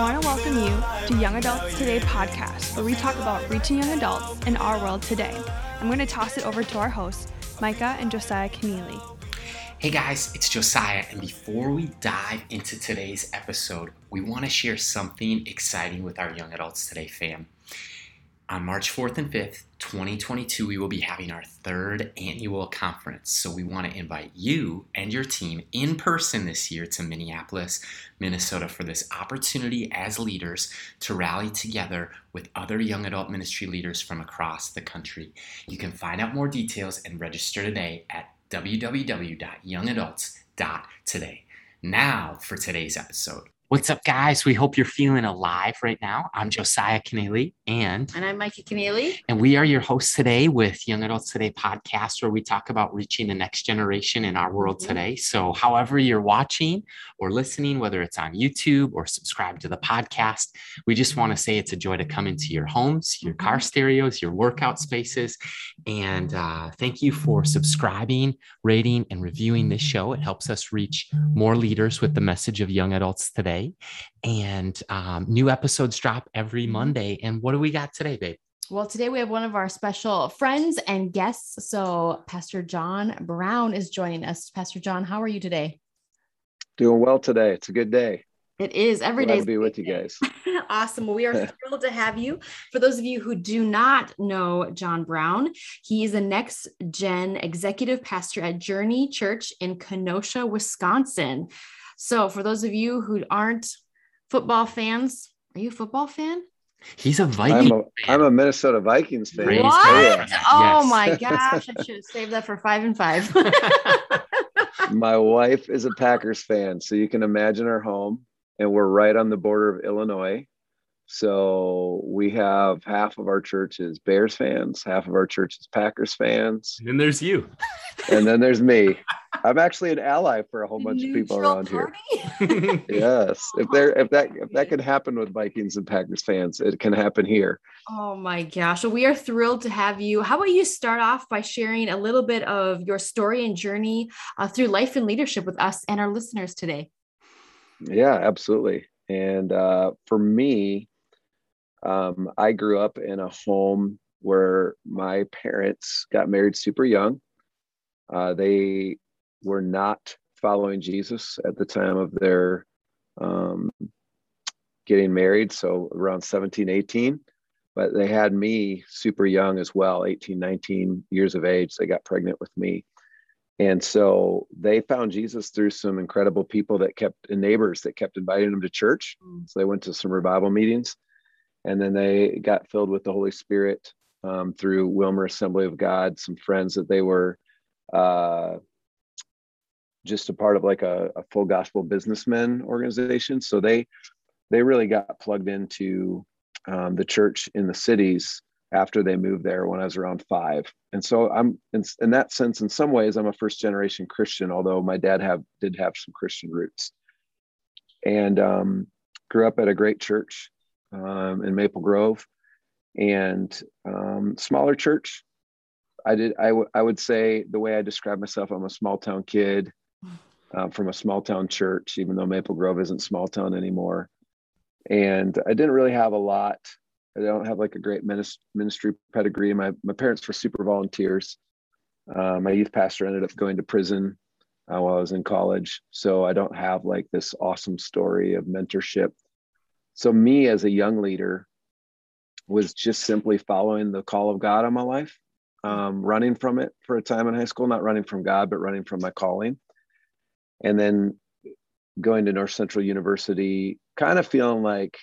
I want to welcome you to Young Adults Today podcast, where we talk about reaching young adults in our world today. I'm going to toss it over to our hosts, Micah and Josiah Kennedy. Hey guys, it's Josiah, and before we dive into today's episode, we want to share something exciting with our Young Adults Today fam. On March 4th and 5th, 2022, we will be having our third annual conference. So we want to invite you and your team in person this year to Minneapolis, Minnesota for this opportunity as leaders to rally together with other young adult ministry leaders from across the country. You can find out more details and register today at www.youngadults.today. Now for today's episode. What's up, guys? We hope you're feeling alive right now. I'm Josiah Kennedy, and and I'm Micah Kennedy, and we are your hosts today with Young Adults Today podcast, where we talk about reaching the next generation in our world mm-hmm. today. So, however you're watching or listening, whether it's on YouTube or subscribe to the podcast, we just want to say it's a joy to come into your homes, your car mm-hmm. stereos, your workout spaces, and uh, thank you for subscribing, rating, and reviewing this show. It helps us reach more leaders with the message of young adults today today. And um, new episodes drop every mm-hmm. Monday. And what do we got today, babe? Well, today we have one of our special friends and guests. So, Pastor Jon Brown is joining us. Pastor Jon, how are you today? Doing well today. It's a good day. It is every Glad day. To be with you guys. awesome. Well, we are thrilled to have you. For those of you who do not know Jon Brown, he is a next gen executive pastor at Journey Church in Kenosha, Wisconsin. So, for those of you who aren't football fans, are you a football fan? He's a Viking. I'm a, I'm a Minnesota Vikings fan. What? Oh, oh yes. my gosh! I should have saved that for five and five. my wife is a Packers fan, so you can imagine our home, and we're right on the border of Illinois. So we have half of our church is Bears fans, half of our church is Packers fans. And then there's you. and then there's me. I'm actually an ally for a whole bunch of people around party? here. yes. If there if that if that can happen with Vikings and Packers fans, it can happen here. Oh my gosh. Well, we are thrilled to have you. How about you start off by sharing a little bit of your story and journey uh, through life and leadership with us and our listeners today? Yeah, absolutely. And uh, for me, um, I grew up in a home where my parents got married super young. Uh, they were not following Jesus at the time of their um, getting married, so around 17, 18. But they had me super young as well, 18, 19 years of age. They got pregnant with me. And so they found Jesus through some incredible people that kept, and neighbors that kept inviting them to church. Mm. So they went to some revival meetings and then they got filled with the Holy Spirit um, through Willmar Assembly of God. Some friends that they were uh, just a part of like a, a, full gospel businessmen organization. So they they really got plugged into um, the church in the cities after they moved there when I was around five. And so I'm in, in that sense, in some ways, I'm a first generation Christian, although my dad have did have some Christian roots. And um, grew up at a great church um, in Maple Grove, and um, smaller church. I did. I, w- I would say the way I describe myself, I'm a small town kid uh, from a small town church, even though Maple Grove isn't small town anymore. And I didn't really have a lot. I don't have like a great ministry pedigree. My my parents were super volunteers. Uh, my youth pastor ended up going to prison uh, while I was in college, so I don't have like this awesome story of mentorship so me as a young leader was just simply following the call of God on my life, um, running from it for a time in high school, not running from God, but running from my calling. And then going to North Central University, kind of feeling like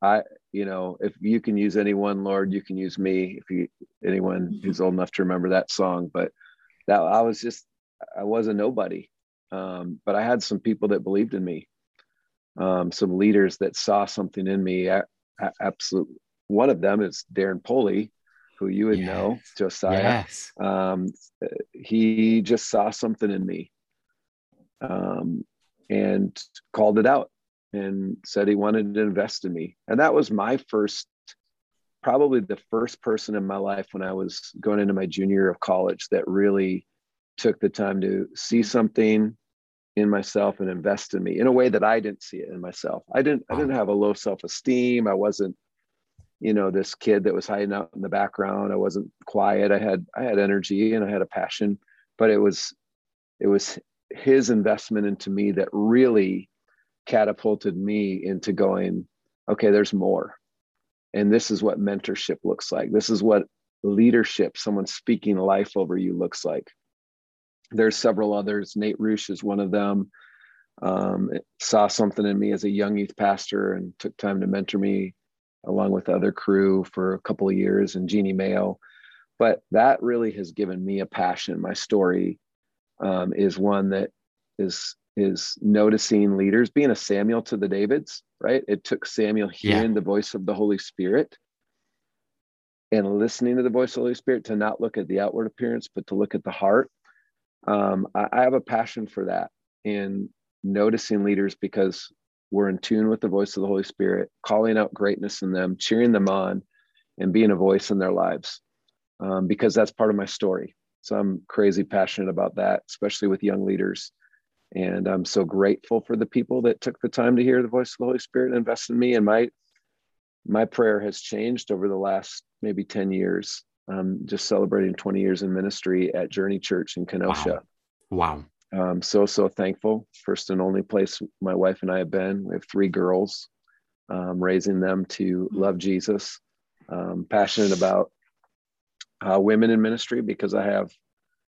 I, you know, if you can use anyone, Lord, you can use me. If you, anyone mm-hmm. who's old enough to remember that song, but that I was just, I was a nobody. Um, but I had some people that believed in me um, some leaders that saw something in me. Absolutely. One of them is Darren Poley, who you would yes. know, Josiah. Yes. Um, he just saw something in me um, and called it out and said he wanted to invest in me. And that was my first, probably the first person in my life when I was going into my junior year of college that really took the time to see something in myself and invest in me in a way that I didn't see it in myself. I didn't I didn't have a low self-esteem. I wasn't you know this kid that was hiding out in the background. I wasn't quiet. I had I had energy and I had a passion, but it was it was his investment into me that really catapulted me into going okay, there's more. And this is what mentorship looks like. This is what leadership, someone speaking life over you looks like there's several others. Nate Roosh is one of them. Um, saw something in me as a young youth pastor and took time to mentor me along with other crew for a couple of years and Jeanne Mayo. But that really has given me a passion. My story um, is one that is is noticing leaders being a Samuel to the Davids, right? It took Samuel hearing yeah. the voice of the Holy Spirit and listening to the voice of the Holy Spirit to not look at the outward appearance, but to look at the heart um, I, I have a passion for that in noticing leaders because we're in tune with the voice of the Holy Spirit, calling out greatness in them, cheering them on, and being a voice in their lives. Um, because that's part of my story. So I'm crazy passionate about that, especially with young leaders. And I'm so grateful for the people that took the time to hear the voice of the Holy Spirit and invest in me. And my my prayer has changed over the last maybe 10 years um, just celebrating 20 years in ministry at Journey Church in Kenosha. Wow. wow. Um, so, so thankful. First and only place my wife and I have been. We have three girls, um, raising them to love Jesus. Um, passionate about uh, women in ministry because I have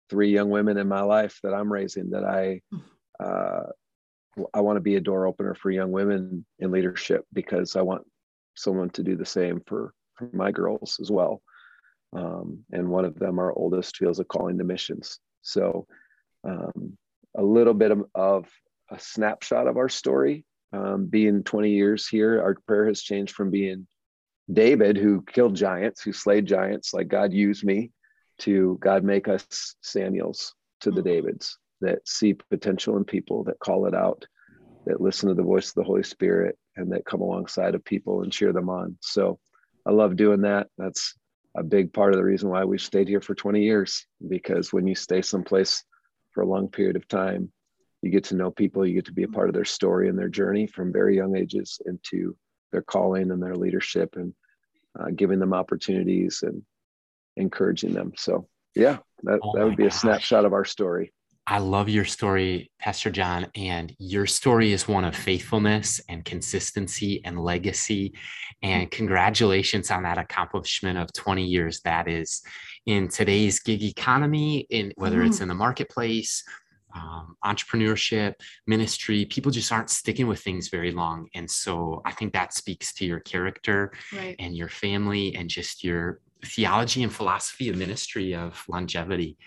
three young women in my life that I'm raising that I, uh, I want to be a door opener for young women in leadership because I want someone to do the same for, for my girls as well um, and one of them, our oldest, feels a calling to missions. So, um, a little bit of, of, a snapshot of our story. Um, being 20 years here, our prayer has changed from being David, who killed giants, who slayed giants, like God used me, to God make us Samuels to the mm-hmm. Davids that see potential in people, that call it out, that listen to the voice of the Holy Spirit, and that come alongside of people and cheer them on. So I love doing that. That's a big part of the reason why we've stayed here for 20 years because when you stay someplace for a long period of time you get to know people you get to be a part of their story and their journey from very young ages into their calling and their leadership and uh, giving them opportunities and encouraging them so yeah that, oh that would be gosh. a snapshot of our story I love your story, Pastor Jon. And your story is one of faithfulness and consistency and legacy. And congratulations on that accomplishment of 20 years. That is in today's gig economy, in whether it's in the marketplace, um, entrepreneurship, ministry, people just aren't sticking with things very long. And so I think that speaks to your character right. and your family and just your theology and philosophy of ministry of longevity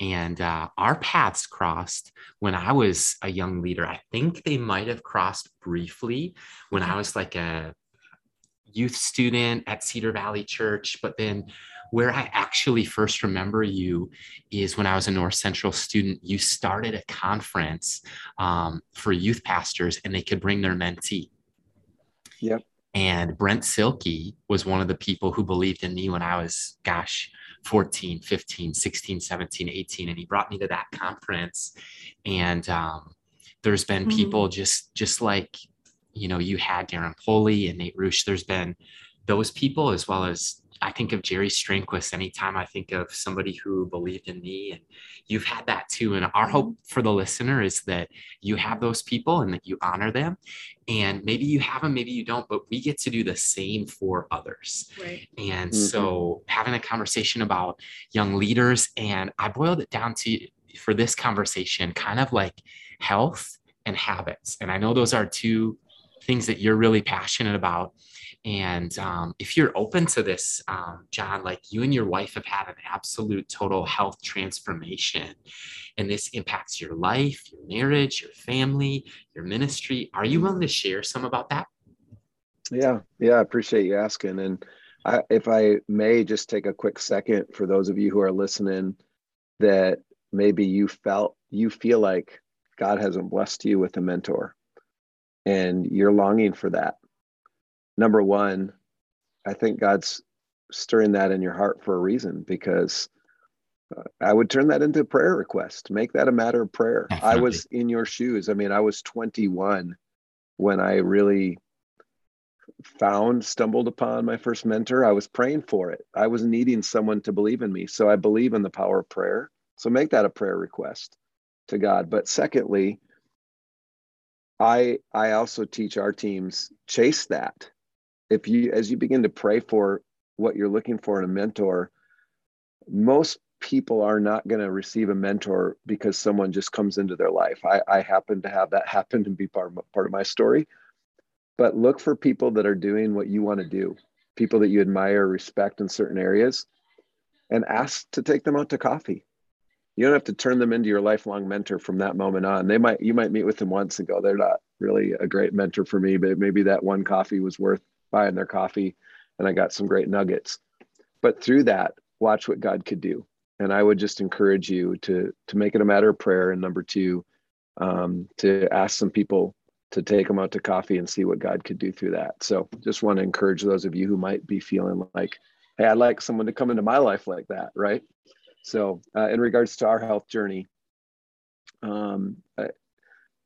and uh, our paths crossed when I was a young leader. I think they might have crossed briefly when I was like a youth student at Cedar Valley Church, but then where I actually first remember you is when I was a North Central student. You started a conference um, for youth pastors, and they could bring their mentee. Yep. And Brent Silkey was one of the people who believed in me when I was, gosh, 14, 15, 16, 17, 18. And he brought me to that conference. And um, there's been mm-hmm. people just just like, you know, you had Darren Poley and Nate Roosh. There's been those people as well as I think of Jerry Strinquist anytime I think of somebody who believed in me. And you've had that too. And our hope for the listener is that you have those people and that you honor them. And maybe you have them, maybe you don't, but we get to do the same for others. Right. And mm-hmm. so having a conversation about young leaders, and I boiled it down to for this conversation, kind of like health and habits. And I know those are two things that you're really passionate about. And um, if you're open to this, um, Jon, like you and your wife have had an absolute total health transformation, and this impacts your life, your marriage, your family, your ministry. Are you willing to share some about that? Yeah, yeah, I appreciate you asking. And I, if I may just take a quick second for those of you who are listening that maybe you felt you feel like God hasn't blessed you with a mentor and you're longing for that number one, I think God's stirring that in your heart for a reason because uh, I would turn that into a prayer request. Make that a matter of prayer. Definitely. I was in your shoes. I mean, I was 21 when I really found, stumbled upon my first mentor. I was praying for it. I was needing someone to believe in me. So I believe in the power of prayer. So make that a prayer request to God. But secondly, I I also teach our teams chase that. If you as you begin to pray for what you're looking for in a mentor, most people are not going to receive a mentor because someone just comes into their life. I, I happen to have that happen and be part of, part of my story. But look for people that are doing what you want to do, people that you admire, respect in certain areas, and ask to take them out to coffee. You don't have to turn them into your lifelong mentor from that moment on. They might you might meet with them once and go, they're not really a great mentor for me, but maybe that one coffee was worth buying their coffee and I got some great nuggets. But through that, watch what God could do. And I would just encourage you to to make it a matter of prayer. And number two, um, to ask some people to take them out to coffee and see what God could do through that. So just want to encourage those of you who might be feeling like, hey, I'd like someone to come into my life like that, right? So uh, in regards to our health journey, um, I,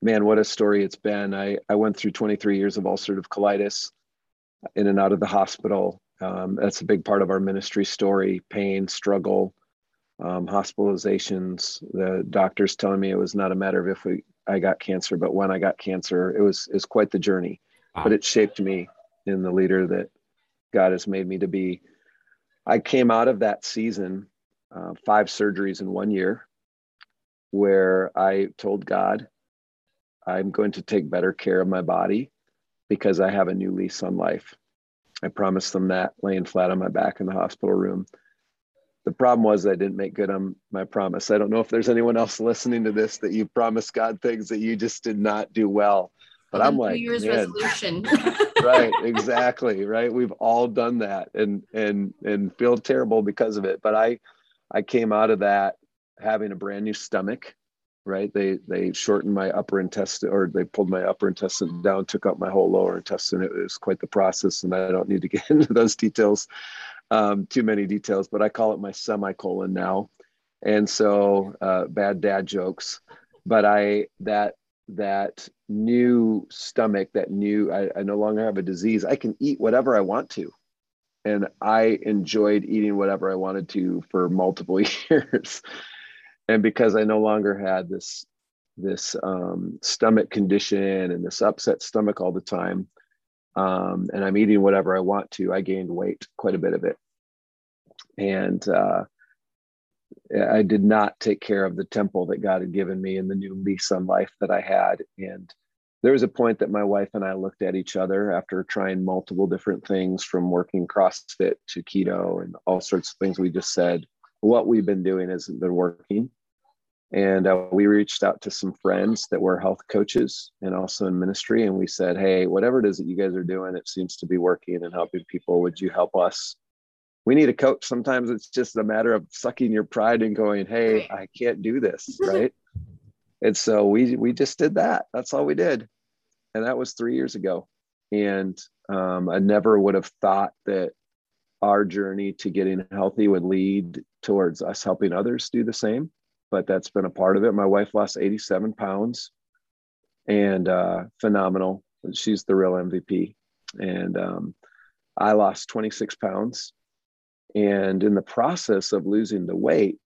man, what a story it's been. I, I went through 23 years of ulcerative colitis in and out of the hospital. Um, that's a big part of our ministry story, pain, struggle, um, hospitalizations. The doctors telling me it was not a matter of if we I got cancer, but when I got cancer, it was is quite the journey. Wow. But it shaped me in the leader that God has made me to be. I came out of that season, uh, five surgeries in one year, where I told God, I'm going to take better care of my body because I have a new lease on life. I promised them that laying flat on my back in the hospital room. The problem was I didn't make good on my promise. I don't know if there's anyone else listening to this that you promised God things that you just did not do well. But I'm New like, Year's man, resolution. right, exactly, right. We've all done that and and and feel terrible because of it. But I I came out of that having a brand new stomach, right? They they shortened my upper intestine or they pulled my upper intestine down, took out my whole lower intestine. It was quite the process, and I don't need to get into those details um, too many details, but I call it my semicolon now. And so uh, bad dad jokes, but I that that new stomach, that new I, I no longer have a disease. I can eat whatever I want to, and I enjoyed eating whatever I wanted to for multiple years. And because I no longer had this this um, stomach condition and this upset stomach all the time, um, and I'm eating whatever I want to, I gained weight, quite a bit of it. And uh, I did not take care of the temple that God had given me and the new lease on life that I had. And there was a point that my wife and I looked at each other after trying multiple different things from working CrossFit to keto and all sorts of things. We just said, what we've been doing hasn't been working. And uh, we reached out to some friends that were health coaches and also in ministry. And we said, hey, whatever it is that you guys are doing, it seems to be working and helping people. Would you help us? We need a coach. Sometimes it's just a matter of sucking your pride and going, hey, I can't do this. Right. and so we we just did that. That's all we did. And that was three years ago. And um, I never would have thought that our journey to getting healthy would lead towards us helping others do the same but that's been a part of it. My wife lost 87 pounds and uh, phenomenal. She's the real MVP. And um, I lost 26 pounds. And in the process of losing the weight,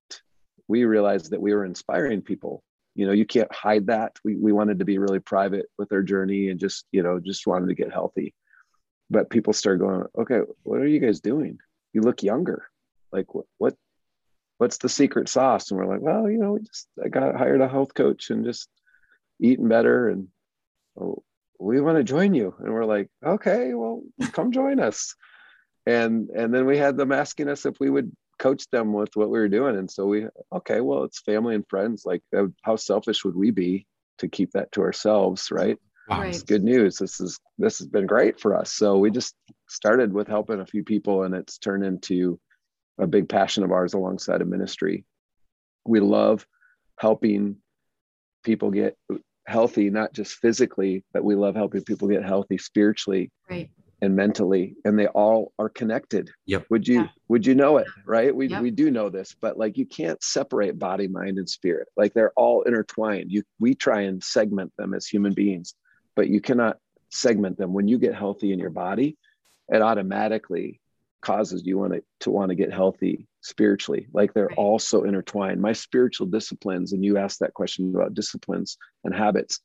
we realized that we were inspiring people. You know, you can't hide that. We, we wanted to be really private with our journey and just, you know, just wanted to get healthy. But people started going, okay, what are you guys doing? You look younger. Like, what, what what's the secret sauce? And we're like, well, you know, we just I got hired a health coach and just eating better and oh, we want to join you. And we're like, okay, well, come join us. And and then we had them asking us if we would coach them with what we were doing. And so we, okay, well, it's family and friends. Like, uh, how selfish would we be to keep that to ourselves, right? Wow. Right. It's good news. This is this has been great for us. So we just started with helping a few people, and it's turned into a big passion of ours alongside of ministry. We love helping people get healthy, not just physically, but we love helping people get healthy spiritually. Right. and mentally and they all are connected Yep. would you Yeah. would you know it right we, Yep. we do know this but like you can't separate body mind and spirit like they're all intertwined you we try and segment them as human beings but you cannot segment them when you get healthy in your body it automatically causes you want to to want to get healthy spiritually like they're Right. all so intertwined my spiritual disciplines and you asked that question about disciplines and habits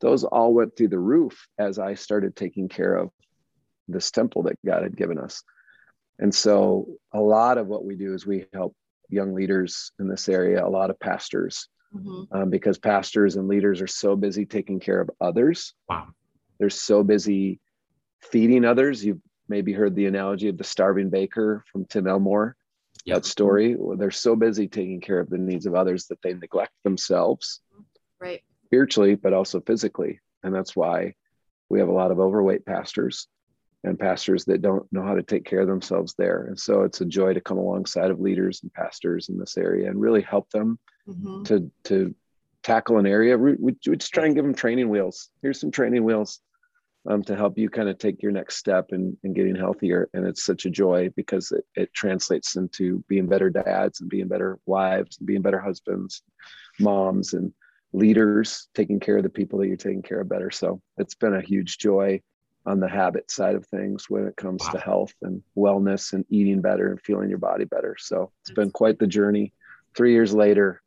those all went through the roof as i started taking care of this temple that god had given us and so a lot of what we do is we help young leaders in this area a lot of pastors Mhm. um, because pastors and leaders are so busy taking care of others Wow. they're so busy feeding others. You've maybe heard the analogy of the starving baker from Tim Elmore. Yep. That story. Well, they're so busy taking care of the needs of others that they neglect themselves Right. spiritually, but also physically. And that's why we have a lot of overweight pastors and pastors that don't know how to take care of themselves there. And so it's a joy to come alongside of leaders and pastors in this area and really help them Mhm. to to tackle an area. We, we, we just try and give them training wheels. Here's some training wheels um, to help you kind of take your next step in, in getting healthier. And it's such a joy because it, it translates into being better dads and being better wives and being better husbands, moms, and leaders, taking care of the people that you're taking care of better. So it's been a huge joy on the habit side of things when it comes to health and wellness and eating better and feeling your body better. So it's been quite the journey. Three years later,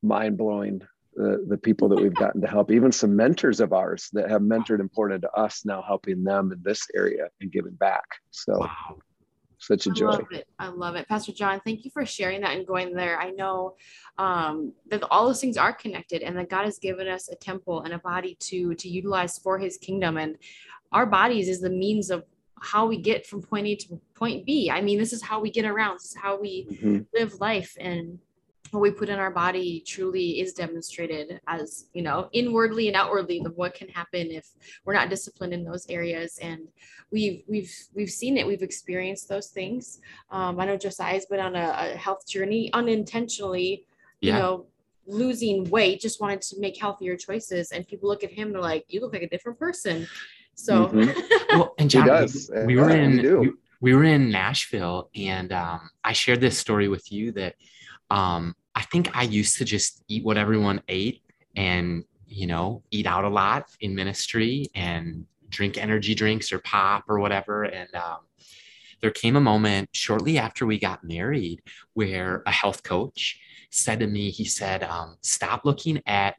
mind blowing. The, the people that we've gotten to help, even some mentors of ours that have mentored and poured into us, now helping them in this area and giving back. So Wow. such a I joy. love it. I love it. Pastor John, thank you for sharing that and going there. I know um, that all those things are connected and that God has given us a temple and a body to to utilize for his kingdom. And our bodies is the means of how we get from point A to point B. I mean, this is how we get around, this is how we Mhm. live life and what we put in our body truly is demonstrated as you know inwardly and outwardly of what can happen if we're not disciplined in those areas. And we've we've we've seen it. We've experienced those things. Um, i know josiah's been on a, a health journey unintentionally you know losing weight just wanted to make healthier choices. And people look at him and they're like you look like a different person. So Mhm. Well, and He Jon, we- does. we, were Yeah, in we we, we were in Nashville, and um, I shared this story with you that um, I think I used to just eat what everyone ate, and you know, eat out a lot in ministry and drink energy drinks or pop or whatever. And um, there came a moment shortly after we got married where a health coach said to me, he said, um, "Stop looking at."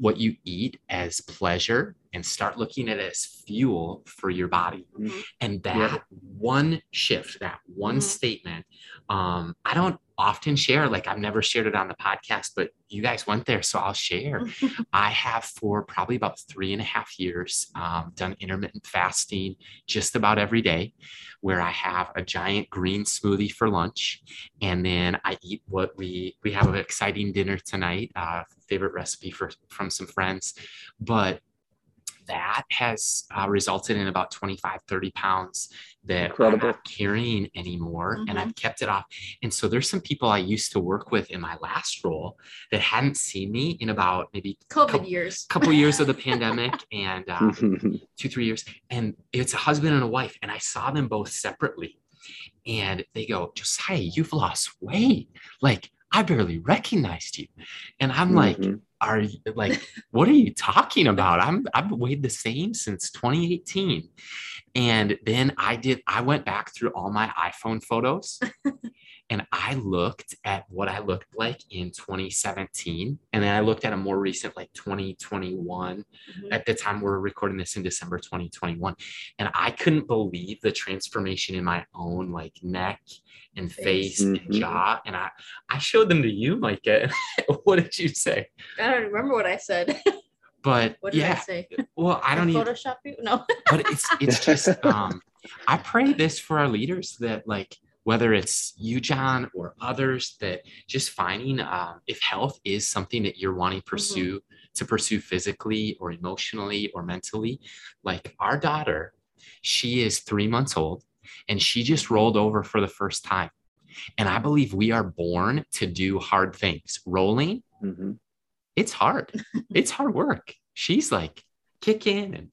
what you eat as pleasure and start looking at it as fuel for your body Mhm. and that Yeah. one shift that one Mhm. statement um i don't often share like i've never shared it on the podcast but you guys went there so i'll share i have for probably about three and a half years um, done intermittent fasting just about every day where i have a giant green smoothie for lunch and then i eat what we we have an exciting dinner tonight uh favorite recipe for from some friends but that has uh, resulted in about 25 30 pounds that Incredible. i'm not carrying anymore and Mhm. i've kept it off and so there's some people i used to work with in my last role that hadn't seen me in about maybe covid couple, years couple years of the pandemic and um, two three years and it's a husband and a wife and i saw them both separately and they go josiah you've lost weight like i barely recognized you and i'm like Mhm. Are you like what are you talking about? I'm i've weighed the same since 2018 and then i did i went back through all my iphone photos and i looked at what i looked like in 2017 and then i looked at a more recent like 2021 Mhm. at the time we're recording this in december 2021 and i couldn't believe the transformation in my own like neck and face. Face. and jaw and i i showed them to you micah. What did you say? I don't remember what i said. But what did i yeah. say? Well i don't even photoshop you? No. But it's it's just um i pray this for our leaders that like whether it's you jon or others that just finding um, if health is something that you're wanting to pursue to pursue physically or emotionally or mentally like our daughter she is three months old and she just rolled over for the first time and i believe we are born to do hard things rolling Mhm. it's hard. it's hard work. She's like kicking and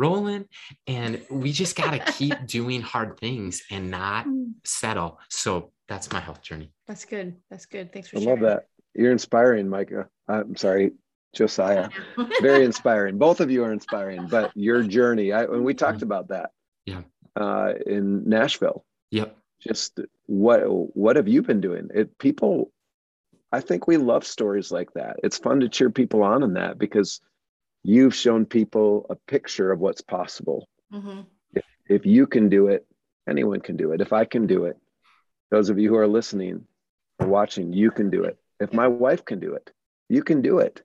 rolling. And we just got to keep doing hard things and not Mm. settle. So that's my health journey. That's good. That's good. Thanks for I sharing. love that. You're inspiring, Micah. I'm sorry, Josiah. Very inspiring. Both of you are inspiring, but your journey, I, and we talked about that. Yeah. Uh, in Nashville, Yep. just what what have you been doing? It people, I think we love stories like that. It's fun to cheer people on in that because you've shown people a picture of what's possible. Mhm. If you can do it, anyone can do it. If I can do it, those of you who are listening or watching, you can do it. If my wife can do it, you can do it.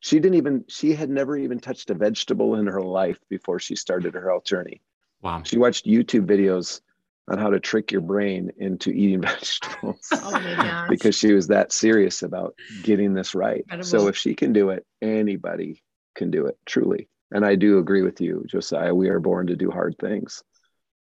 She didn't even, she had never even touched a vegetable in her life before she started her health journey. Wow. She watched YouTube videos on how to trick your brain into eating vegetables Oh because she was that serious about getting this right. So if she can do it, anybody can do it, truly. And I do agree with you, Josiah. We are born to do hard things.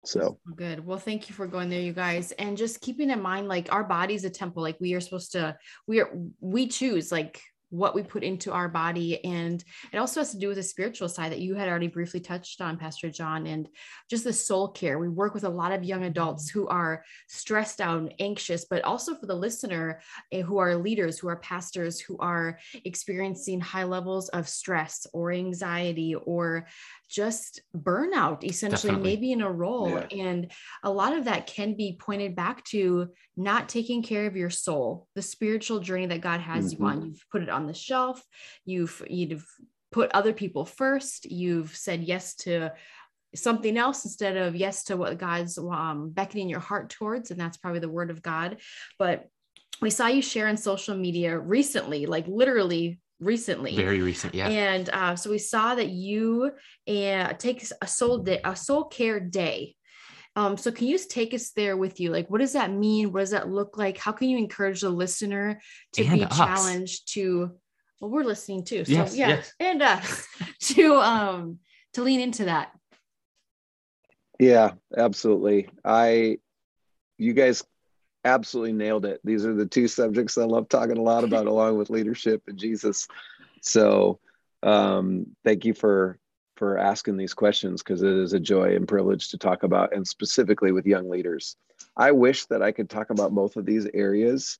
So Good. Well, thank you for going there, you guys. And just keeping in mind, like our body's a temple. Like we are supposed to, we are, we choose like what we put into our body. And it also has to do with the spiritual side that you had already briefly touched on, Pastor Jon, and just the soul care. We work with a lot of young adults who are stressed out and anxious, but also for the listener eh, who are leaders, who are pastors, who are experiencing high levels of stress or anxiety or just burnout, essentially, Definitely. maybe in a role. Yeah. And a lot of that can be pointed back to not taking care of your soul, the spiritual journey that God has Mhm. you on. You've put it on the shelf. You've you've put other people first. You've said yes to something else instead of yes to what God's um, beckoning your heart towards, and that's probably the Word of God. But we saw you share on social media recently, like literally recently. Very recent. Yeah. And uh, so we saw that you uh, take a soul day, a soul care day. Um, so can you just take us there with you? Like, what does that mean? What does that look like? How can you encourage the listener to And be us. challenged to? Well, we're listening too. So Yes, yeah, yes. and us to um to lean into that. yeah, absolutely. I, you guys absolutely nailed it. These are the two subjects I love talking a lot about, along with leadership and Jesus. So, um, thank you for for asking these questions because it is a joy and privilege to talk about, and specifically with young leaders. I wish that I could talk about both of these areas.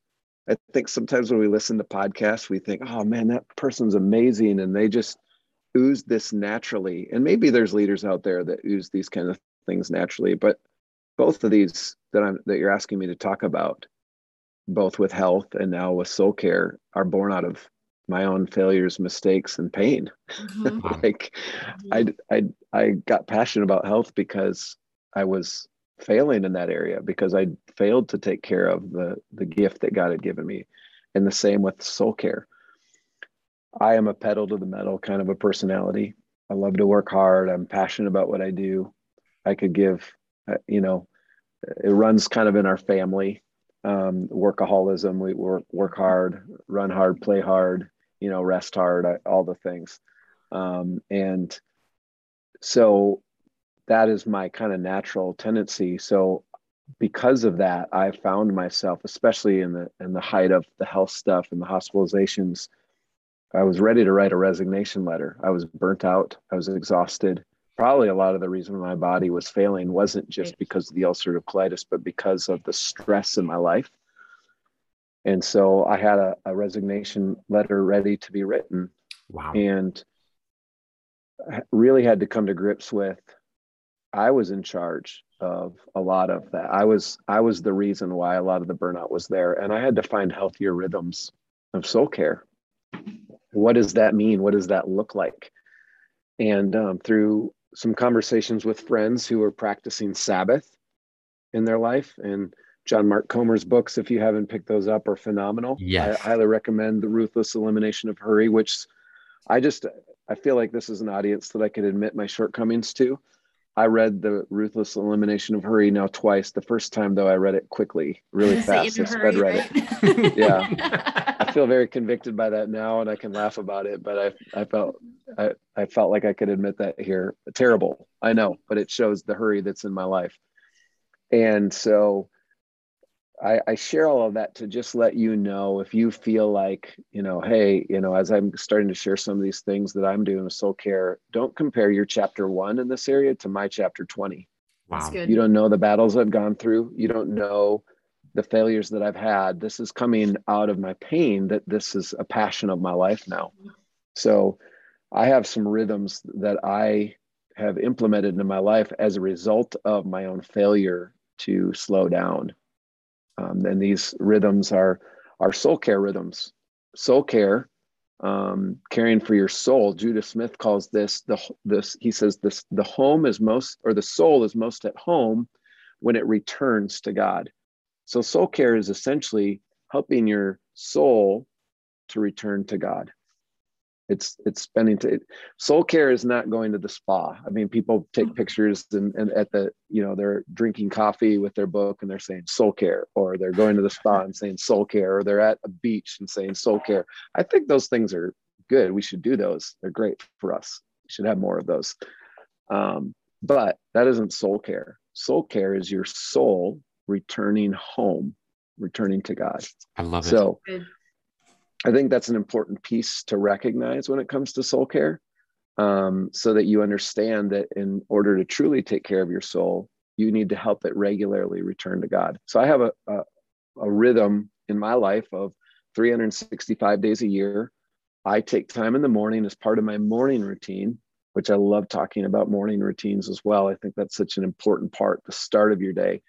I think sometimes when we listen to podcasts, we think, "Oh man, that person's amazing," and they just ooze this naturally. And maybe there's leaders out there that ooze these kind of things naturally, but both of these that I'm that you're asking me to talk about, both with health and now with soul care, are born out of my own failures, mistakes, and pain. Mhm. Wow. like I, I I got passionate about health because I was failing in that area because I failed to take care of the the gift that God had given me, and the same with soul care. I am a pedal to the metal kind of a personality. I love to work hard. I'm passionate about what I do. I could give, uh, you know, it runs kind of in our family. Um, workaholism. We work work hard, run hard, play hard. You know, rest hard. All the things. Um, and so that is my kind of natural tendency. So because of that, I found myself, especially in the in the height of the health stuff and the hospitalizations, I was ready to write a resignation letter. I was burnt out. I was exhausted. Probably a lot of the reason my body was failing wasn't just because of the ulcerative colitis, but because of the stress in my life. And so I had a, a resignation letter ready to be written Wow. and really had to come to grips with I was in charge of a lot of that. I was I was the reason why a lot of the burnout was there and I had to find healthier rhythms of soul care. What does that mean? What does that look like? And um, through some conversations with friends who were practicing Sabbath in their life and John Mark Comer's books, if you haven't picked those up, are phenomenal. Yes. I highly recommend The Ruthless Elimination of Hurry, which I just I feel like this is an audience that I could admit my shortcomings to. I read the Ruthless Elimination of Hurry now twice. The first time though, I read it quickly, really fast. in I a sped read it. right? Yeah. I feel very convicted by that now, and I can laugh about it. But I I felt I, I felt like I could admit that here. Terrible, I know, but it shows the hurry that's in my life. And so I, I share all of that to just let you know if you feel like, you know, hey, you know, as I'm starting to share some of these things that I'm doing with soul care, don't compare your chapter one in this area to my chapter 20. Wow. You don't know the battles I've gone through. You don't know the failures that I've had. This is coming out of my pain that this is a passion of my life now. So I have some rhythms that I have implemented in my life as a result of my own failure to slow down. Um, and these rhythms are are soul care rhythms. Soul care, um, caring for your soul. Judah Smith calls this the this. He says this: the home is most, or the soul is most at home when it returns to God. So soul care is essentially helping your soul to return to God it's it's spending to soul care is not going to the spa. I mean people take mm-hmm. pictures and, and at the you know they're drinking coffee with their book and they're saying soul care or they're going to the spa and saying soul care or they're at a beach and saying soul care. I think those things are good. We should do those. They're great for us. We should have more of those. Um, but that isn't soul care. Soul care is your soul returning home returning to god. I love it. So I think that's an important piece to recognize when it comes to soul care, um, so that you understand that in order to truly take care of your soul, you need to help it regularly return to God. So I have a, a, a rhythm in my life of 365 days a year. I take time in the morning as part of my morning routine, which I love talking about morning routines as well. I think that's such an important part, the start of your day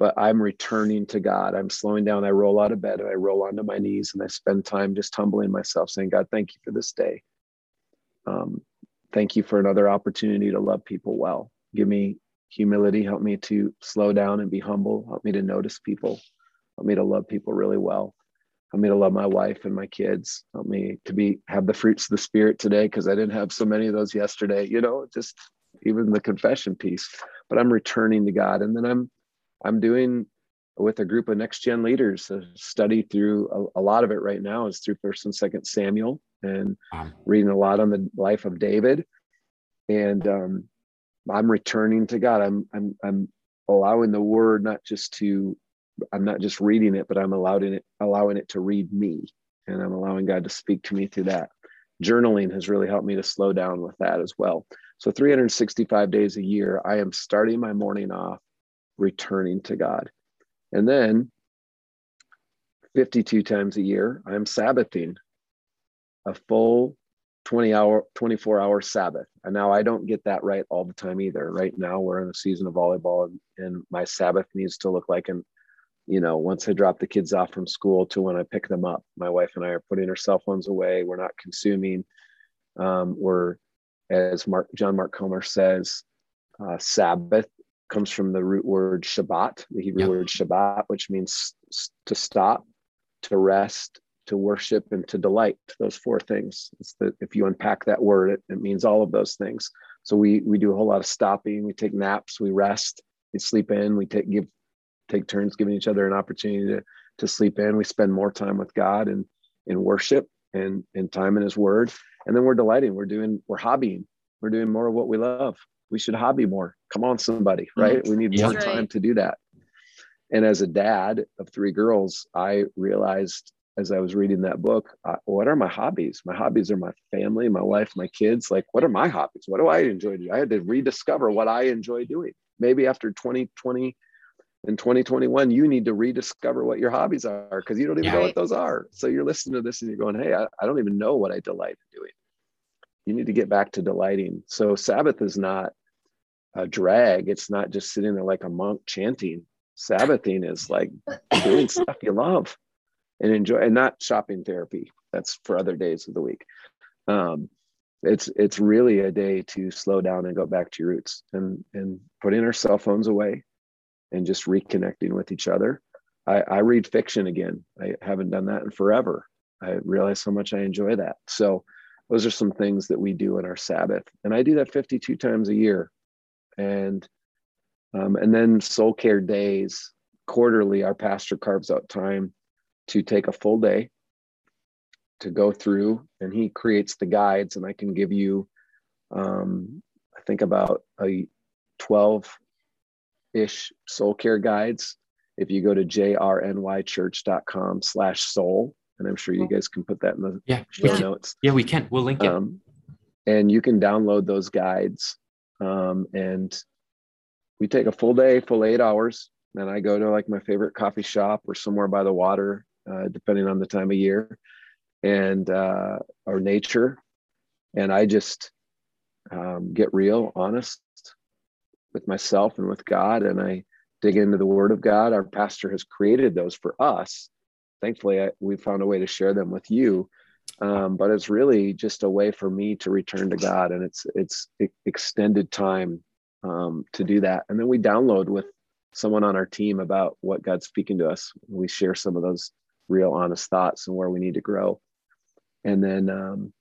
but I'm returning to God. I'm slowing down. I roll out of bed and I roll onto my knees and I spend time just humbling myself, saying, God, thank you for this day. Um, thank you for another opportunity to love people well. Give me humility. Help me to slow down and be humble. Help me to notice people. Help me to love people really well. Help me to love my wife and my kids. Help me to be have the fruits of the spirit today because I didn't have so many of those yesterday. You know, just even the confession piece. But I'm returning to God, and then I'm I'm doing with a group of next gen leaders a study through a, a, lot of it right now is through first and second samuel and wow. reading a lot on the life of david. And um, i'm returning to god. I'm i'm i'm allowing the word not just to i'm not just reading it but i'm allowing it allowing it to read me. And i'm allowing god to speak to me through that. Journaling has really helped me to slow down with that as well. So 365 days a year i am starting my morning off returning to God. And then 52 times a year, I'm Sabbathing a full 20 hour, 24 hour Sabbath. And now I don't get that right all the time either. Right now, we're in the season of volleyball, and, and my Sabbath needs to look like an you know, once I drop the kids off from school to when I pick them up, my wife and I are putting our cell phones away. We're not consuming. Um, we're, as Mark John Mark Comer says, uh, Sabbath comes from the root word Shabbat, the Hebrew yep. word Shabbat, which means to stop, to rest, to worship, and to delight. Those four things. It's the, if you unpack that word, it, it means all of those things. So we we do a whole lot of stopping. We take naps. We rest. We sleep in. We take give take turns giving each other an opportunity to to sleep in. We spend more time with God and in worship and and time in His Word. And then we're delighting. We're doing we're hobbying. We're doing more of what we love we should hobby more. Come on, somebody, mm-hmm. right? We need more time to do that. And as a dad of three girls, I realized as I was reading that book, uh, what are my hobbies? My hobbies are my family, my wife, my kids. Like, what are my hobbies? What do I enjoy doing? I had to rediscover what I enjoy doing. Maybe after 2020 and 2021, you need to rediscover what your hobbies are because you don't even yeah. know what those are. So you're listening to this and you're going, hey, I, I don't even know what I delight in doing. You need to get back to delighting. So Sabbath is not a drag. It's not just sitting there like a monk chanting. Sabbathing is like doing stuff you love and enjoy, and not shopping therapy. That's for other days of the week. Um, it's it's really a day to slow down and go back to your roots and and putting our cell phones away and just reconnecting with each other. I, I read fiction again. I haven't done that in forever. I realize how much I enjoy that. So those are some things that we do in our Sabbath, and I do that 52 times a year and um, and then soul care days quarterly our pastor carves out time to take a full day to go through and he creates the guides and i can give you um, i think about a 12 ish soul care guides if you go to jrnychurch.com slash soul, and I'm sure you guys can put that in the yeah, show can, notes. Yeah, we can. We'll link it. Um, and you can download those guides. Um, and we take a full day, full eight hours. And I go to like my favorite coffee shop or somewhere by the water, uh, depending on the time of year and uh, or nature. And I just um, get real, honest with myself and with God. And I dig into the Word of God. Our pastor has created those for us. Thankfully, I, we found a way to share them with you. Um, but it's really just a way for me to return to God, and it's it's extended time um, to do that. And then we download with someone on our team about what God's speaking to us. We share some of those real, honest thoughts and where we need to grow. And then um,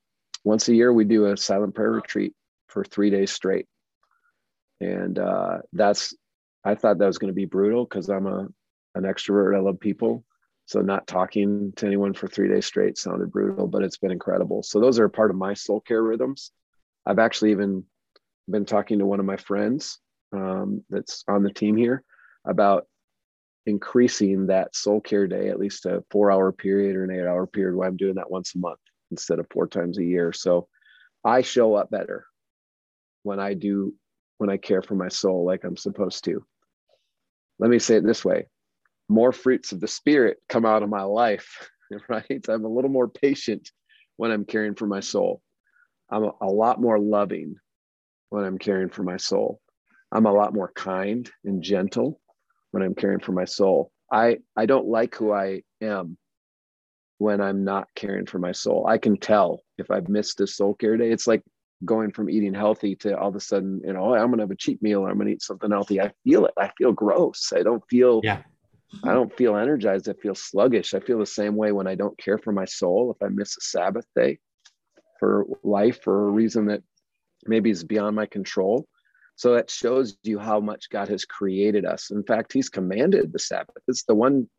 once a year, we do a silent prayer retreat for three days straight. And uh, that's, I thought that was going to be brutal because I'm a an extrovert. I love people. So not talking to anyone for three days straight sounded brutal, but it's been incredible. So those are part of my soul care rhythms. I've actually even been talking to one of my friends um, that's on the team here about increasing that soul care day at least a four hour period or an eight hour period where I'm doing that once a month instead of four times a year. So I show up better when I do, when I care for my soul like I'm supposed to. Let me say it this way more fruits of the spirit come out of my life, right? I'm a little more patient when I'm caring for my soul. I'm a, lot more loving when I'm caring for my soul. I'm a lot more kind and gentle when I'm caring for my soul. I, I don't like who I am when I'm not caring for my soul. I can tell if I've missed a soul care day. It's like going from eating healthy to all of a sudden, you know, oh, I'm to have a cheat meal or I'm to eat something healthy. I feel it. I feel gross. I don't feel yeah. I don't feel energized. I feel sluggish. I feel the same way when I don't care for my soul. If I miss a Sabbath day for life for a reason that maybe is beyond my control. So that shows you how much God has created us. In fact, He's commanded the Sabbath. It's the one,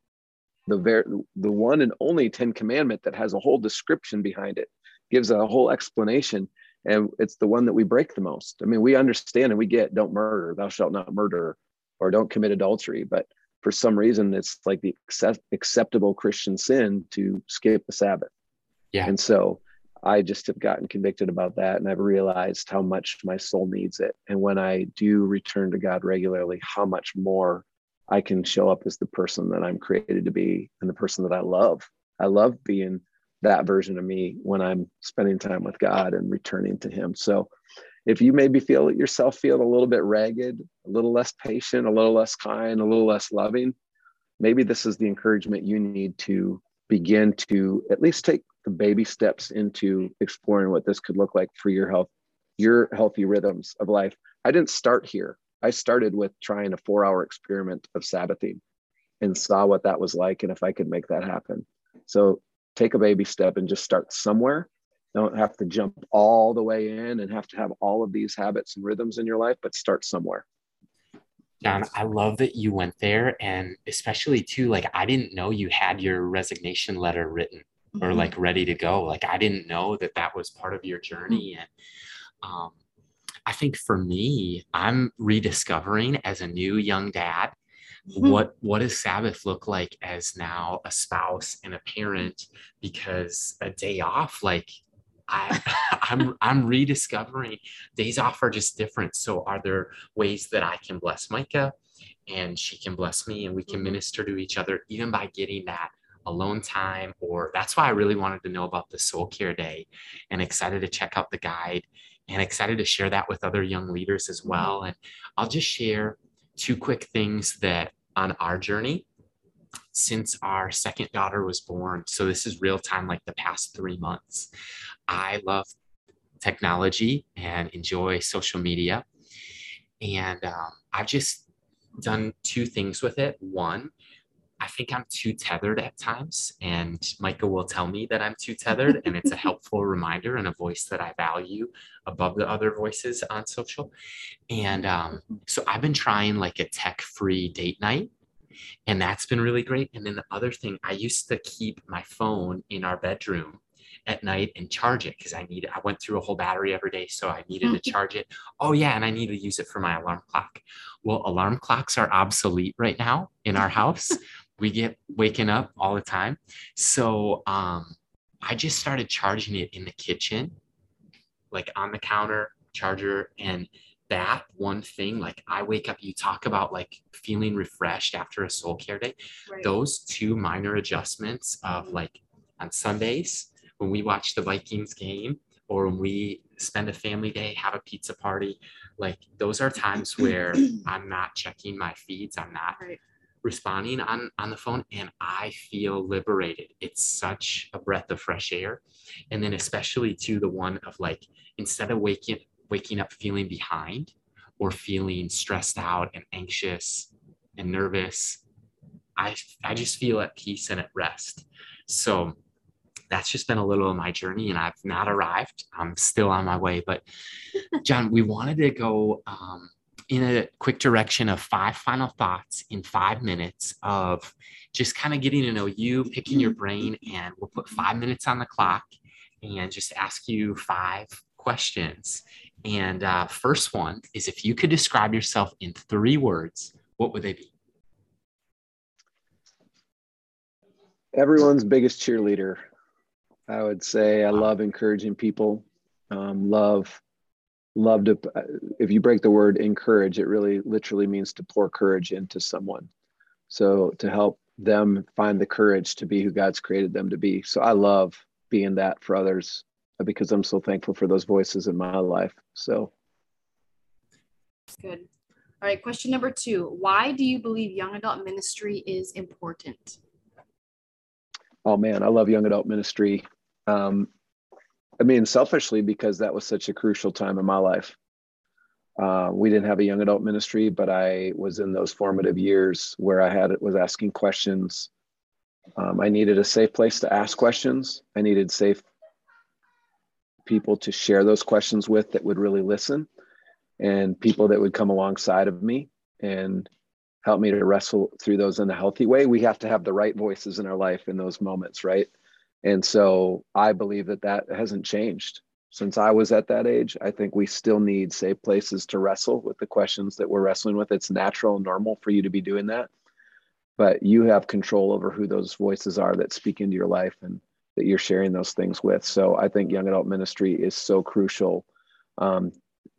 the very, the one and only Ten Commandment that has a whole description behind it, gives a whole explanation, and it's the one that we break the most. I mean, we understand and we get, don't murder, thou shalt not murder, or don't commit adultery, but for some reason it's like the accept, acceptable christian sin to skip the sabbath. Yeah. And so i just have gotten convicted about that and i've realized how much my soul needs it. And when i do return to god regularly how much more i can show up as the person that i'm created to be and the person that i love. I love being that version of me when i'm spending time with god and returning to him. So if you maybe feel yourself feel a little bit ragged, a little less patient, a little less kind, a little less loving, maybe this is the encouragement you need to begin to at least take the baby steps into exploring what this could look like for your health, your healthy rhythms of life. I didn't start here. I started with trying a four hour experiment of Sabbathing and saw what that was like and if I could make that happen. So take a baby step and just start somewhere don't have to jump all the way in and have to have all of these habits and rhythms in your life, but start somewhere. Jon, I love that you went there. And especially too, like, I didn't know you had your resignation letter written mm-hmm. or like ready to go. Like, I didn't know that that was part of your journey. Mm-hmm. And um, I think for me, I'm rediscovering as a new young dad mm-hmm. what what does sabbath look like as now a spouse and a parent because a day off like I, I'm I'm rediscovering days off are just different. So are there ways that I can bless Micah and she can bless me and we can mm-hmm. minister to each other even by getting that alone time or that's why I really wanted to know about the soul care day and excited to check out the guide and excited to share that with other young leaders as mm-hmm. well. And I'll just share two quick things that on our journey since our second daughter was born. So this is real time, like the past three months. I love technology and enjoy social media. And um, I've just done two things with it. One, I think I'm too tethered at times, and Micah will tell me that I'm too tethered, and it's a helpful reminder and a voice that I value above the other voices on social. And um, so I've been trying like a tech free date night and that's been really great. And then the other thing, I used to keep my phone in our bedroom at night and charge it because I need I went through a whole battery every day, so I needed to charge it. Oh yeah, and I need to use it for my alarm clock. Well, alarm clocks are obsolete right now in our house. we get waking up all the time. So um, I just started charging it in the kitchen, like on the counter charger and that one thing like i wake up you talk about like feeling refreshed after a soul care day right. those two minor adjustments of mm-hmm. like on sundays when we watch the vikings game or when we spend a family day have a pizza party like those are times where i'm not checking my feeds i'm not right. responding on on the phone and i feel liberated it's such a breath of fresh air and then especially to the one of like instead of waking waking up feeling behind or feeling stressed out and anxious and nervous, I, I just feel at peace and at rest. So that's just been a little of my journey and I've not arrived. I'm still on my way. But Jon, we wanted to go um, in a quick direction of five final thoughts in five minutes of just kind of getting to know you, picking your brain, and we'll put five minutes on the clock and just ask you five questions. And uh, first one is if you could describe yourself in three words, what would they be? Everyone's biggest cheerleader. I would say I love encouraging people. Um, love, love to. If you break the word encourage, it really literally means to pour courage into someone. So to help them find the courage to be who God's created them to be. So I love being that for others because I'm so thankful for those voices in my life. So good. All right, question number two. Why do you believe young adult ministry is important? Oh man, I love young adult ministry. Um, I mean, selfishly, because that was such a crucial time in my life. Uh, we didn't have a young adult ministry, but I was in those formative years where I had it was asking questions. Um, I needed a safe place to ask questions. I needed safe people to share those questions with that would really listen and people that would come alongside of me and help me to wrestle through those in a healthy way. We have to have the right voices in our life in those moments right? And so i believe that that hasn't changed. Since i was at that age i think we still need safe places to wrestle with the questions that we're wrestling with. It's natural and normal for you to be doing that but you have control over who those voices are that speak into your life and that you're sharing those things with. So I think young adult ministry is so crucial um,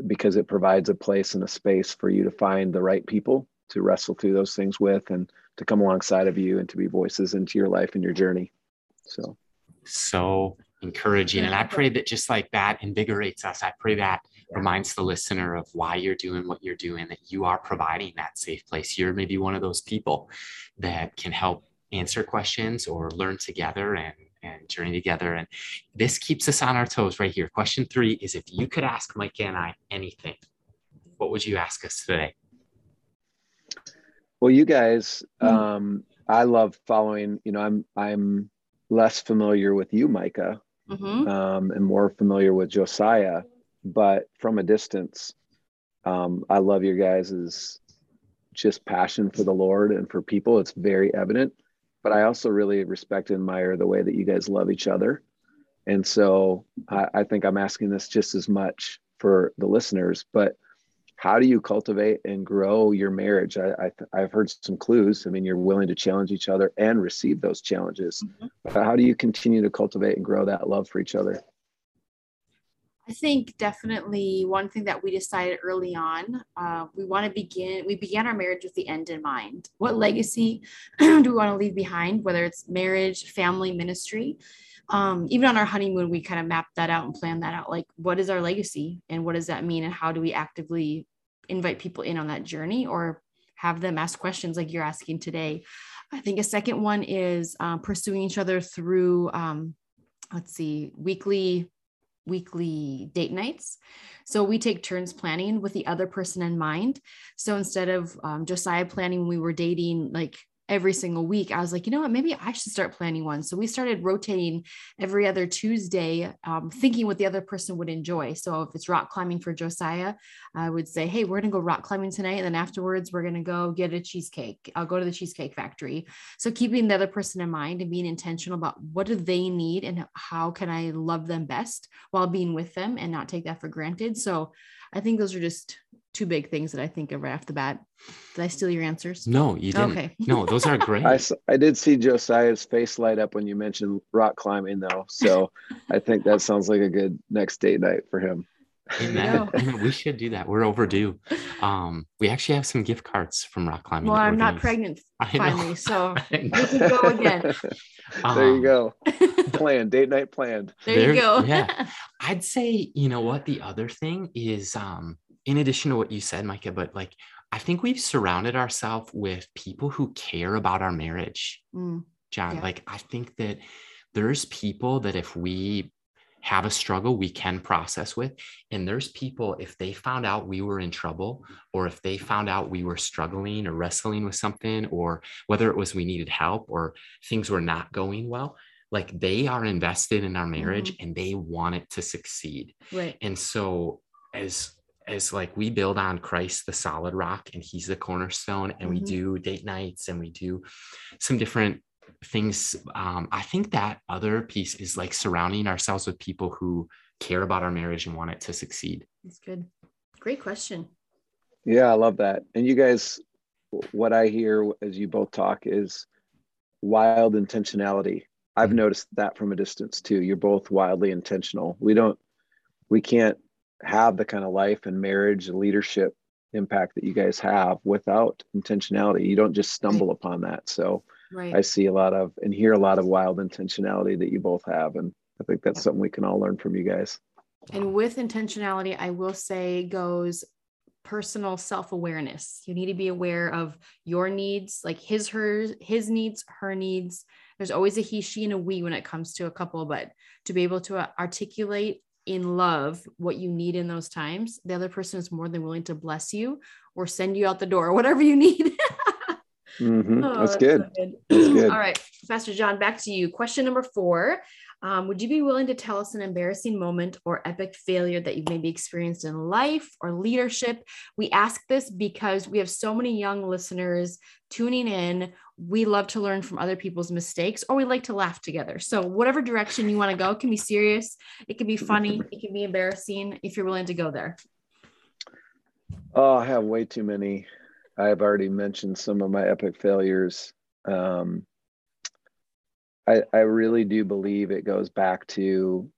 because it provides a place and a space for you to find the right people to wrestle through those things with and to come alongside of you and to be voices into your life and your journey. So, so encouraging. And I pray that just like that invigorates us. I pray that reminds the listener of why you're doing what you're doing, that you are providing that safe place. You're maybe one of those people that can help answer questions or learn together and and journey together. And this keeps us on our toes right here. Question three is if you could ask Micah and I anything, what would you ask us today? Well, you guys, hmm. um, I love following, you know, I'm, I'm less familiar with you, Micah, mm-hmm. um, and more familiar with Josiah, but from a distance, um, I love your guys's just passion for the Lord and for people. It's very evident but I also really respect and admire the way that you guys love each other. And so I, I think I'm asking this just as much for the listeners, but how do you cultivate and grow your marriage? I, I have heard some clues. I mean, you're willing to challenge each other and receive those challenges. Mm-hmm. But how do you continue to cultivate and grow that love for each other? I think definitely one thing that we decided early on, uh, we want to begin, we began our marriage with the end in mind. What legacy do we want to leave behind, whether it's marriage, family, ministry? Um, even on our honeymoon, we kind of mapped that out and planned that out. Like, what is our legacy and what does that mean? And how do we actively invite people in on that journey or have them ask questions like you're asking today? I think a second one is um, pursuing each other through, um, let's see, weekly weekly date nights. So we take turns planning with the other person in mind. So instead of um, Josiah planning when we were dating, like every single week, I was like, you know what, maybe I should start planning one. So we started rotating every other Tuesday, um, thinking what the other person would enjoy. So if it's rock climbing for Josiah, I would say, hey, we're going to go rock climbing tonight. And then afterwards, we're going to go get a cheesecake. I'll go to the Cheesecake Factory. So keeping the other person in mind and being intentional about what do they need and how can I love them best while being with them and not take that for granted. So I think those are just two big things that I think of right off the bat. Did I steal your answers? No, you didn't. Okay. no, those are great. I, I did see Josiah's face light up when you mentioned rock climbing, though. So I think that sounds like a good next date night for him. we should do that. We're overdue. Um, we actually have some gift cards from rock climbing. Well, I'm not pregnant finally, so we can go again. Um, there you go. planned date night planned. There, there you go. yeah, I'd say you know what the other thing is. Um, in addition to what you said, Micah, but like I think we've surrounded ourselves with people who care about our marriage. Mm, Jon, yeah. like I think that there's people that if we have a struggle we can process with. And there's people, if they found out we were in trouble, or if they found out we were struggling or wrestling with something, or whether it was we needed help or things were not going well, like they are invested in our marriage mm-hmm. and they want it to succeed. Right. And so as as like we build on Christ the solid rock and he's the cornerstone and mm-hmm. we do date nights and we do some different things. Um, i think that other piece is like surrounding ourselves with people who care about our marriage and want it to succeed. That's good. Great question. Yeah i love that. And you guys what i hear as you both talk is wild intentionality. I've mm-hmm. noticed that from a distance too. You're both wildly intentional. We don't we can't have the kind of life and marriage and leadership impact that you guys have without intentionality you don't just stumble right. upon that so right. I see a lot of and hear a lot of wild intentionality that you both have. And I think that's yeah. something we can all learn from you guys. And with intentionality, I will say goes personal self-awareness. You need to be aware of your needs, like his, her, his needs, her needs. There's always a he, she, and a we when it comes to a couple, but to be able to uh, articulate in love what you need in those times, the other person is more than willing to bless you or send you out the door, whatever you need. Mm-hmm. Oh, that's, good. So good. That's good. All right, Pastor Jon, back to you. Question number four. Um, would you be willing to tell us an embarrassing moment or epic failure that you've maybe experienced in life or leadership? We ask this because we have so many young listeners tuning in. We love to learn from other people's mistakes or we like to laugh together. So, whatever direction you want to go, it can be serious, it can be funny, it can be embarrassing if you're willing to go there. Oh, I have way too many I've already mentioned some of my epic failures. Um, I, I really do believe it goes back to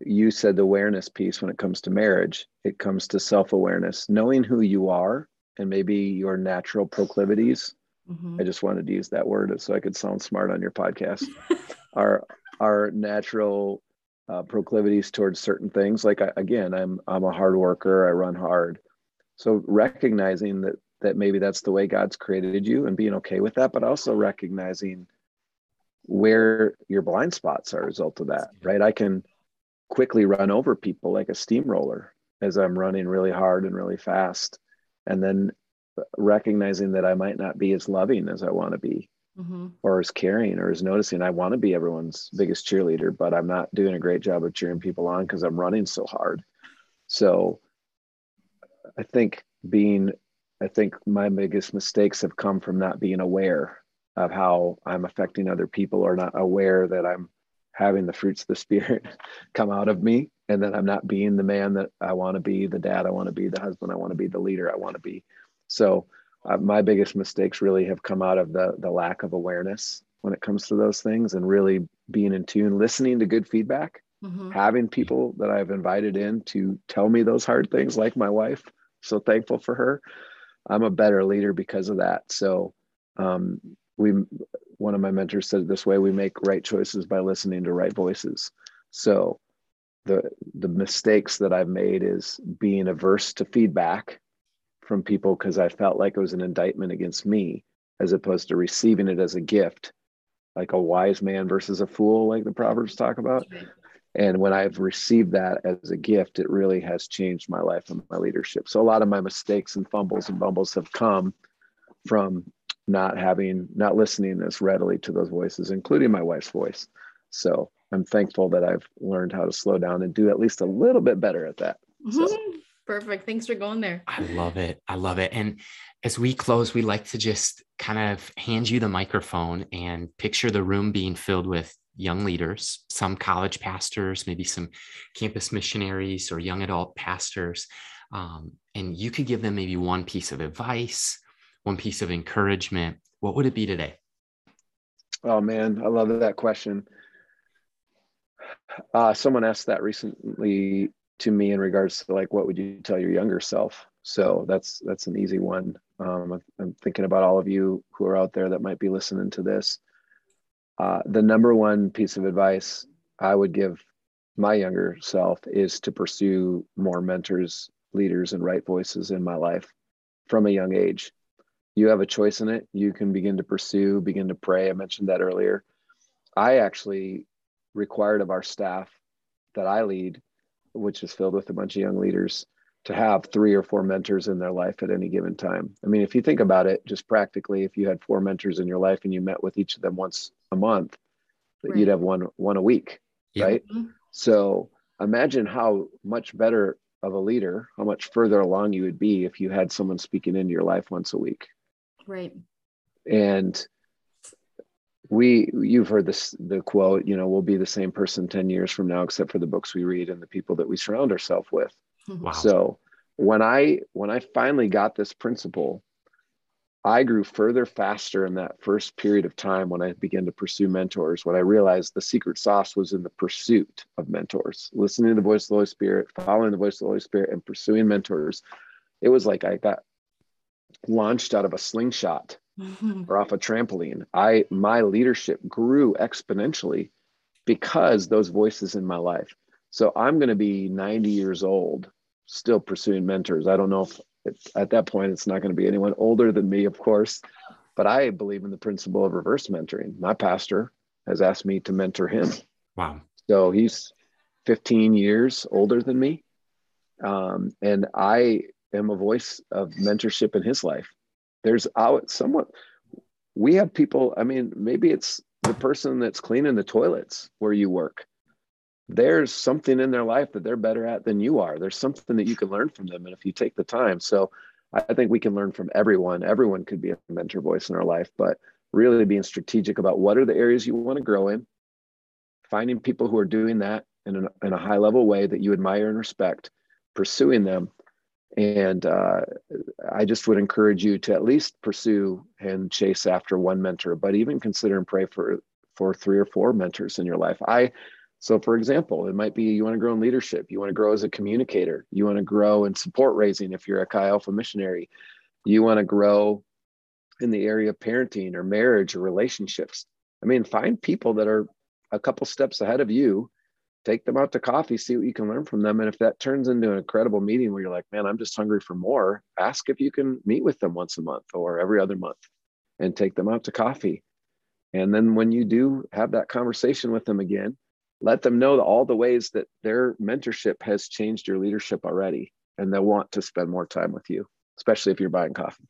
you said the awareness piece when it comes to marriage. It comes to self awareness, knowing who you are and maybe your natural proclivities. Mm-hmm. I just wanted to use that word so I could sound smart on your podcast. our our natural uh, proclivities towards certain things. Like I, again, I'm I'm a hard worker. I run hard. So recognizing that that maybe that's the way God's created you and being okay with that, but also recognizing where your blind spots are a result of that, right? I can quickly run over people like a steamroller as I'm running really hard and really fast. And then recognizing that I might not be as loving as I want to be, mm-hmm. or as caring, or as noticing. I want to be everyone's biggest cheerleader, but I'm not doing a great job of cheering people on because I'm running so hard. So I think being, I think my biggest mistakes have come from not being aware of how I'm affecting other people or not aware that I'm having the fruits of the spirit come out of me and that I'm not being the man that I want to be, the dad I want to be, the husband I want to be, the leader I want to be. So uh, my biggest mistakes really have come out of the the lack of awareness when it comes to those things and really being in tune, listening to good feedback mm-hmm. having people that I've invited in to tell me those hard things, like my wife. So thankful for her. I'm a better leader because of that. So um, we, one of my mentors said it this way: we make right choices by listening to right voices. So the the mistakes that I've made is being averse to feedback from people because I felt like it was an indictment against me, as opposed to receiving it as a gift, like a wise man versus a fool, like the proverbs talk about. And when I've received that as a gift, it really has changed my life and my leadership. So a lot of my mistakes and fumbles and bumbles have come from not having, not listening as readily to those voices, including my wife's voice. So I'm thankful that I've learned how to slow down and do at least a little bit better at that. So. Mm-hmm. Perfect. Thanks for going there. I love it. I love it. And as we close, we like to just kind of hand you the microphone and picture the room being filled with young leaders, some college pastors, maybe some campus missionaries or young adult pastors. Um, and you could give them maybe one piece of advice, one piece of encouragement. What would it be today? Oh, man, I love that question. Uh, someone asked that recently to me in regards to like, what would you tell your younger self? So that's that's an easy one. Um, I'm thinking about all of you who are out there that might be listening to this. Uh, the number one piece of advice I would give my younger self is to pursue more mentors, leaders, and right voices in my life from a young age. You have a choice in it. You can begin to pursue, begin to pray. I mentioned that earlier. I actually required of our staff that I lead, which is filled with a bunch of young leaders, to have three or four mentors in their life at any given time. I mean, if you think about it, just practically, if you had four mentors in your life and you met with each of them once a month, right. you'd have one one a week, yep. right? Mm-hmm. So imagine how much better of a leader, how much further along you would be if you had someone speaking into your life once a week. Right. And we you've heard this the quote, you know, we'll be the same person 10 years from now, except for the books we read and the people that we surround ourselves with. Wow. So when I when I finally got this principle, I grew further faster in that first period of time when I began to pursue mentors. When I realized the secret sauce was in the pursuit of mentors, listening to the voice of the Holy Spirit, following the voice of the Holy Spirit, and pursuing mentors. It was like I got launched out of a slingshot or off a trampoline. I my leadership grew exponentially because those voices in my life. So I'm going to be 90 years old, still pursuing mentors. I don't know if at that point it's not going to be anyone older than me, of course, but I believe in the principle of reverse mentoring. My pastor has asked me to mentor him. Wow. So he's 15 years older than me. Um, and I am a voice of mentorship in his life. There's out somewhat, we have people, I mean, maybe it's the person that's cleaning the toilets where you work there's something in their life that they're better at than you are. There's something that you can learn from them. And if you take the time, so I think we can learn from everyone. Everyone could be a mentor voice in our life, but really being strategic about what are the areas you want to grow in, finding people who are doing that in, an, in a high level way that you admire and respect, pursuing them. And uh, I just would encourage you to at least pursue and chase after one mentor, but even consider and pray for for three or four mentors in your life. I so, for example, it might be you want to grow in leadership, you want to grow as a communicator, you want to grow in support raising if you're a Chi Alpha missionary, you want to grow in the area of parenting or marriage or relationships. I mean, find people that are a couple steps ahead of you, take them out to coffee, see what you can learn from them. And if that turns into an incredible meeting where you're like, man, I'm just hungry for more, ask if you can meet with them once a month or every other month and take them out to coffee. And then when you do have that conversation with them again, let them know all the ways that their mentorship has changed your leadership already and they'll want to spend more time with you especially if you're buying coffee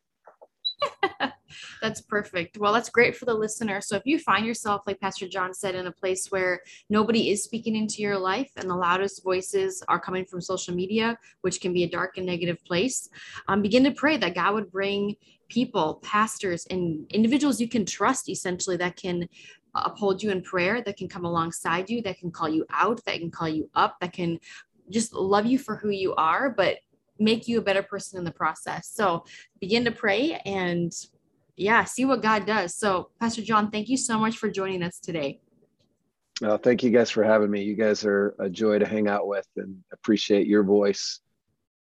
that's perfect. Well, that's great for the listener. So if you find yourself, like Pastor Jon said, in a place where nobody is speaking into your life and the loudest voices are coming from social media, which can be a dark and negative place, um, begin to pray that God would bring people, pastors, and individuals you can trust essentially that can uphold you in prayer, that can come alongside you, that can call you out, that can call you up, that can just love you for who you are, but make you a better person in the process. So begin to pray and yeah, see what God does. So, Pastor Jon, thank you so much for joining us today. Well, thank you guys for having me. You guys are a joy to hang out with and appreciate your voice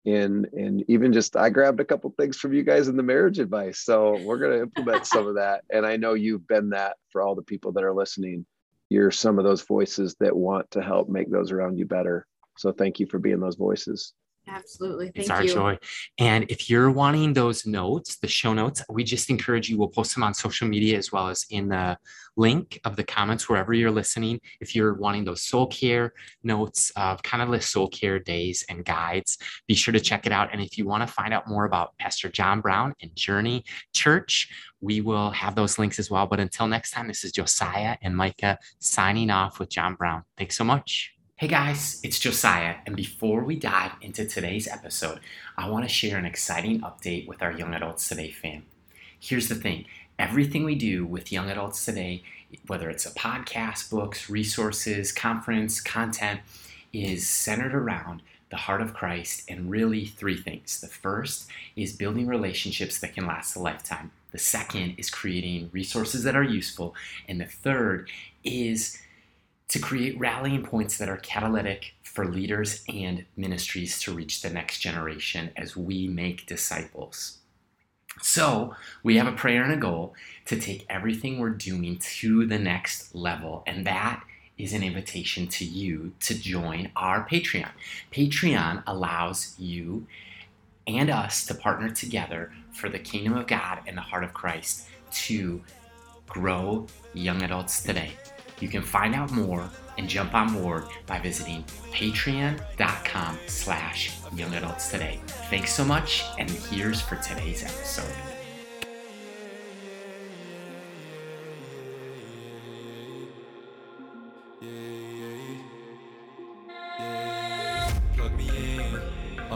and and even just i grabbed a couple things from you guys in the marriage advice so we're going to implement some of that and i know you've been that for all the people that are listening you're some of those voices that want to help make those around you better so thank you for being those voices Absolutely. Thank it's our you. joy. And if you're wanting those notes, the show notes, we just encourage you. We'll post them on social media as well as in the link of the comments wherever you're listening. If you're wanting those soul care notes of kind of the soul care days and guides, be sure to check it out. And if you want to find out more about Pastor Jon Brown and Journey Church, we will have those links as well. But until next time, this is Josiah and Micah signing off with Jon Brown. Thanks so much. Hey guys, it's Josiah, and before we dive into today's episode, I want to share an exciting update with our Young Adults Today fam. Here's the thing everything we do with Young Adults Today, whether it's a podcast, books, resources, conference, content, is centered around the heart of Christ and really three things. The first is building relationships that can last a lifetime, the second is creating resources that are useful, and the third is to create rallying points that are catalytic for leaders and ministries to reach the next generation as we make disciples. So, we have a prayer and a goal to take everything we're doing to the next level, and that is an invitation to you to join our Patreon. Patreon allows you and us to partner together for the kingdom of God and the heart of Christ to grow young adults today. You can find out more and jump on board by visiting patreon.com slash young adults today. Thanks so much, and here's for today's episode.